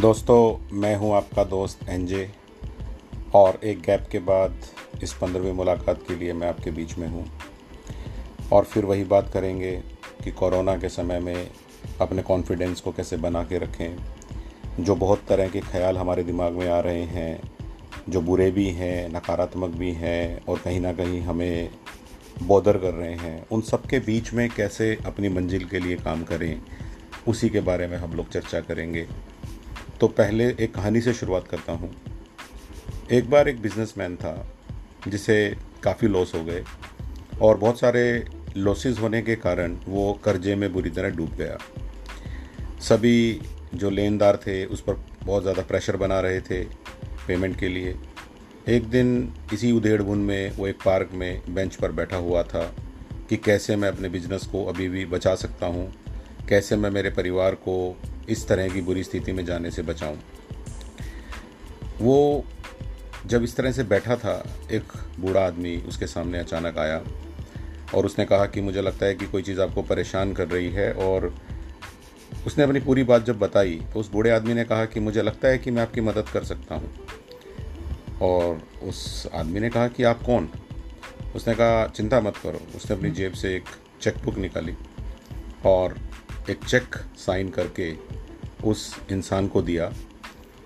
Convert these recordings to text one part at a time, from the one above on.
दोस्तों, मैं हूँ आपका दोस्त एनजे और एक गैप के बाद इस पंद्रहवीं मुलाकात के लिए मैं आपके बीच में हूँ। और फिर वही बात करेंगे कि कोरोना के समय में अपने कॉन्फिडेंस को कैसे बना के रखें, जो बहुत तरह के ख्याल हमारे दिमाग में आ रहे हैं, जो बुरे भी हैं, नकारात्मक भी हैं और कहीं ना कहीं हमें बॉदर कर रहे हैं, उन सब के बीच में कैसे अपनी मंजिल के लिए काम करें, उसी के बारे में हम लोग चर्चा करेंगे। तो पहले एक कहानी से शुरुआत करता हूँ। एक बार एक बिजनेसमैन था, जिसे काफ़ी लॉस हो गए और बहुत सारे लॉसेस होने के कारण वो कर्जे में बुरी तरह डूब गया। सभी जो लेनदार थे, उस पर बहुत ज़्यादा प्रेशर बना रहे थे पेमेंट के लिए। एक दिन इसी उधेड़ बुन में, वो एक पार्क में बेंच पर बैठा हुआ था कि कैसे मैं अपने बिज़नेस को अभी भी बचा सकता हूँ, कैसे मैं मेरे परिवार को इस तरह की बुरी स्थिति में जाने से बचाऊं। वो जब इस तरह से बैठा था, एक बूढ़ा आदमी उसके सामने अचानक आया और उसने कहा कि मुझे लगता है कि कोई चीज़ आपको परेशान कर रही है और उसने अपनी पूरी बात जब बताई तो उस बूढ़े आदमी ने कहा कि मुझे लगता है कि मैं आपकी मदद कर सकता हूँ। और उस आदमी ने कहा कि आप कौन? उसने कहा, चिंता मत करो। उसने अपनी जेब से एक चेकबुक निकाली और एक चेक साइन करके उस इंसान को दिया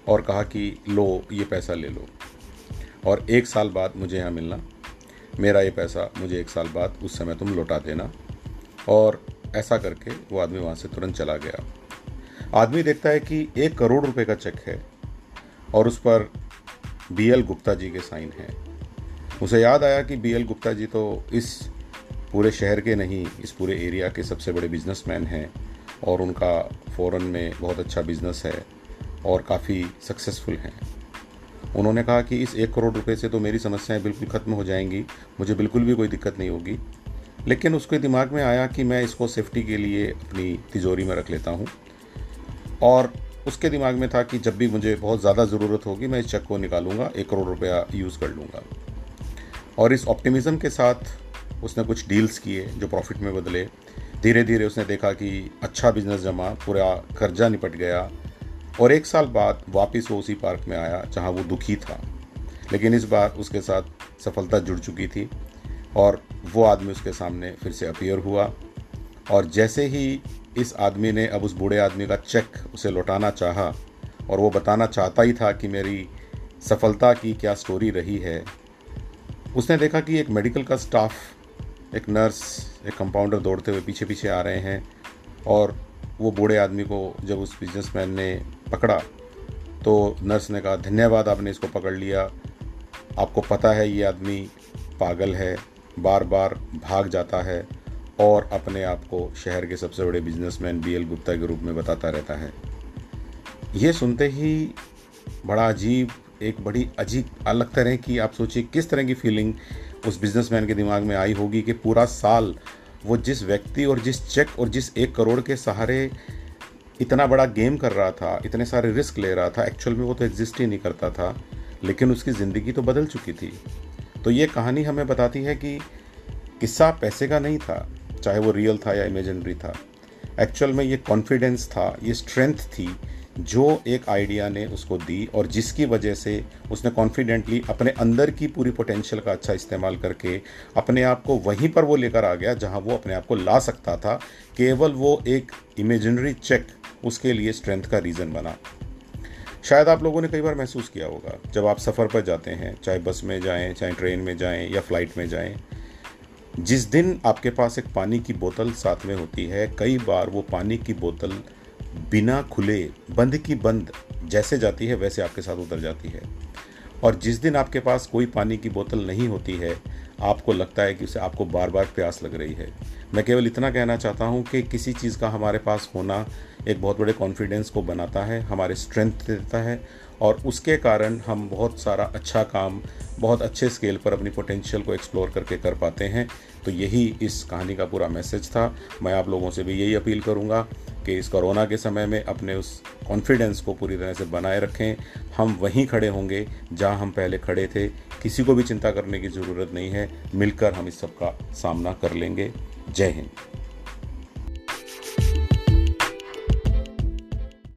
और कहा कि लो, ये पैसा ले लो। और एक साल बाद मुझे यहाँ मिलना। मेरा ये पैसा मुझे एक साल बाद उस समय तुम लौटा देना। और ऐसा करके वो आदमी वहाँ से तुरंत चला गया। आदमी देखता है कि एक करोड़ रुपए का चेक है और उस पर बी एल गुप्ता जी के साइन हैं। उसे याद आया कि बी एल गुप्ता जी तो इस पूरे शहर के नहीं, इस पूरे एरिया के सबसे बड़े बिजनेसमैन हैं। और उनका फ़ौरन में बहुत अच्छा बिज़नेस है और काफ़ी सक्सेसफुल हैं। उन्होंने कहा कि इस एक करोड़ रुपए से तो मेरी समस्याएँ बिल्कुल ख़त्म हो जाएँगी, मुझे बिल्कुल भी कोई दिक्कत नहीं होगी। लेकिन उसके दिमाग में आया कि मैं इसको सेफ्टी के लिए अपनी तिजोरी में रख लेता हूँ। और उसके दिमाग में था कि जब भी मुझे बहुत ज़्यादा ज़रूरत होगी, मैं इस चेक को निकालूँगा, एक करोड़ रुपया यूज़ कर लूँगा। और इस ऑप्टिमिज़म के साथ उसने कुछ डील्स किए जो प्रॉफिट में बदले। धीरे धीरे उसने देखा कि अच्छा बिज़नेस जमा, पूरा कर्जा निपट गया और एक साल बाद वापस वो उसी पार्क में आया जहाँ वो दुखी था। लेकिन इस बार उसके साथ सफलता जुड़ चुकी थी और वो आदमी उसके सामने फिर से अपियर हुआ और जैसे ही इस आदमी ने अब उस बूढ़े आदमी का चेक उसे लौटाना चाहा और वो बताना चाहता ही था कि मेरी सफलता की क्या स्टोरी रही है, उसने देखा कि एक मेडिकल का स्टाफ एक नर्स, एक कंपाउंडर दौड़ते हुए पीछे पीछे आ रहे हैं और वो बूढ़े आदमी को जब उस बिजनेसमैन ने पकड़ा तो नर्स ने कहा, धन्यवाद, आपने इसको पकड़ लिया। आपको पता है ये आदमी पागल है बार बार भाग जाता है और अपने आप को शहर के सबसे बड़े बिजनेसमैन बी एल गुप्ता के रूप में बताता रहता है। ये सुनते ही बड़ा अजीब, एक बड़ी अजीब अलग तरह की आप सोचिए किस तरह की फीलिंग उस बिजनेसमैन के दिमाग में आई होगी कि पूरा साल वो जिस व्यक्ति और जिस चेक और जिस एक करोड़ के सहारे इतना बड़ा गेम कर रहा था, इतने सारे रिस्क ले रहा था एक्चुअल में वो तो एग्जिस्ट ही नहीं करता था, लेकिन उसकी ज़िंदगी तो बदल चुकी थी। तो ये कहानी हमें बताती है कि किस्सा पैसे का नहीं था, चाहे वो रियल था या इमेजनरी था। एक्चुअल में ये कॉन्फिडेंस था, ये स्ट्रेंथ थी जो एक आइडिया ने उसको दी और जिसकी वजह से उसने कॉन्फिडेंटली अपने अंदर की पूरी पोटेंशियल का अच्छा इस्तेमाल करके अपने आप को वहीं पर वो लेकर आ गया जहाँ वो अपने आप को ला सकता था, केवल वो एक इमेजिनरी चेक उसके लिए स्ट्रेंथ का रीज़न बना। शायद आप लोगों ने कई बार महसूस किया होगा, जब आप सफ़र पर जाते हैं, चाहे बस में जाएँ, चाहे ट्रेन में जाएँ या फ़्लाइट में जाएँ, जिस दिन आपके पास एक पानी की बोतल साथ में होती है, कई बार वो पानी की बोतल बिना खुले, बंद की बंद जैसे जाती है, वैसे आपके साथ उतर जाती है। और जिस दिन आपके पास कोई पानी की बोतल नहीं होती है, आपको लगता है कि उसे, आपको बार बार प्यास लग रही है। मैं केवल इतना कहना चाहता हूँ कि किसी चीज़ का हमारे पास होना एक बहुत बड़े कॉन्फिडेंस को बनाता है, हमारे स्ट्रेंथ देता है और उसके कारण हम बहुत सारा अच्छा काम, बहुत अच्छे स्केल पर अपनी पोटेंशियल को एक्सप्लोर करके कर पाते हैं। तो यही इस कहानी का पूरा मैसेज था। मैं आप लोगों से भी यही अपील करूँगा कि इस कोरोना के समय में अपने उस कॉन्फिडेंस को पूरी तरह से बनाए रखें। हम वहीं खड़े होंगे जहाँ हम पहले खड़े थे। किसी को भी चिंता करने की ज़रूरत नहीं है। मिलकर हम इस सब का सामना कर लेंगे। जय हिंद।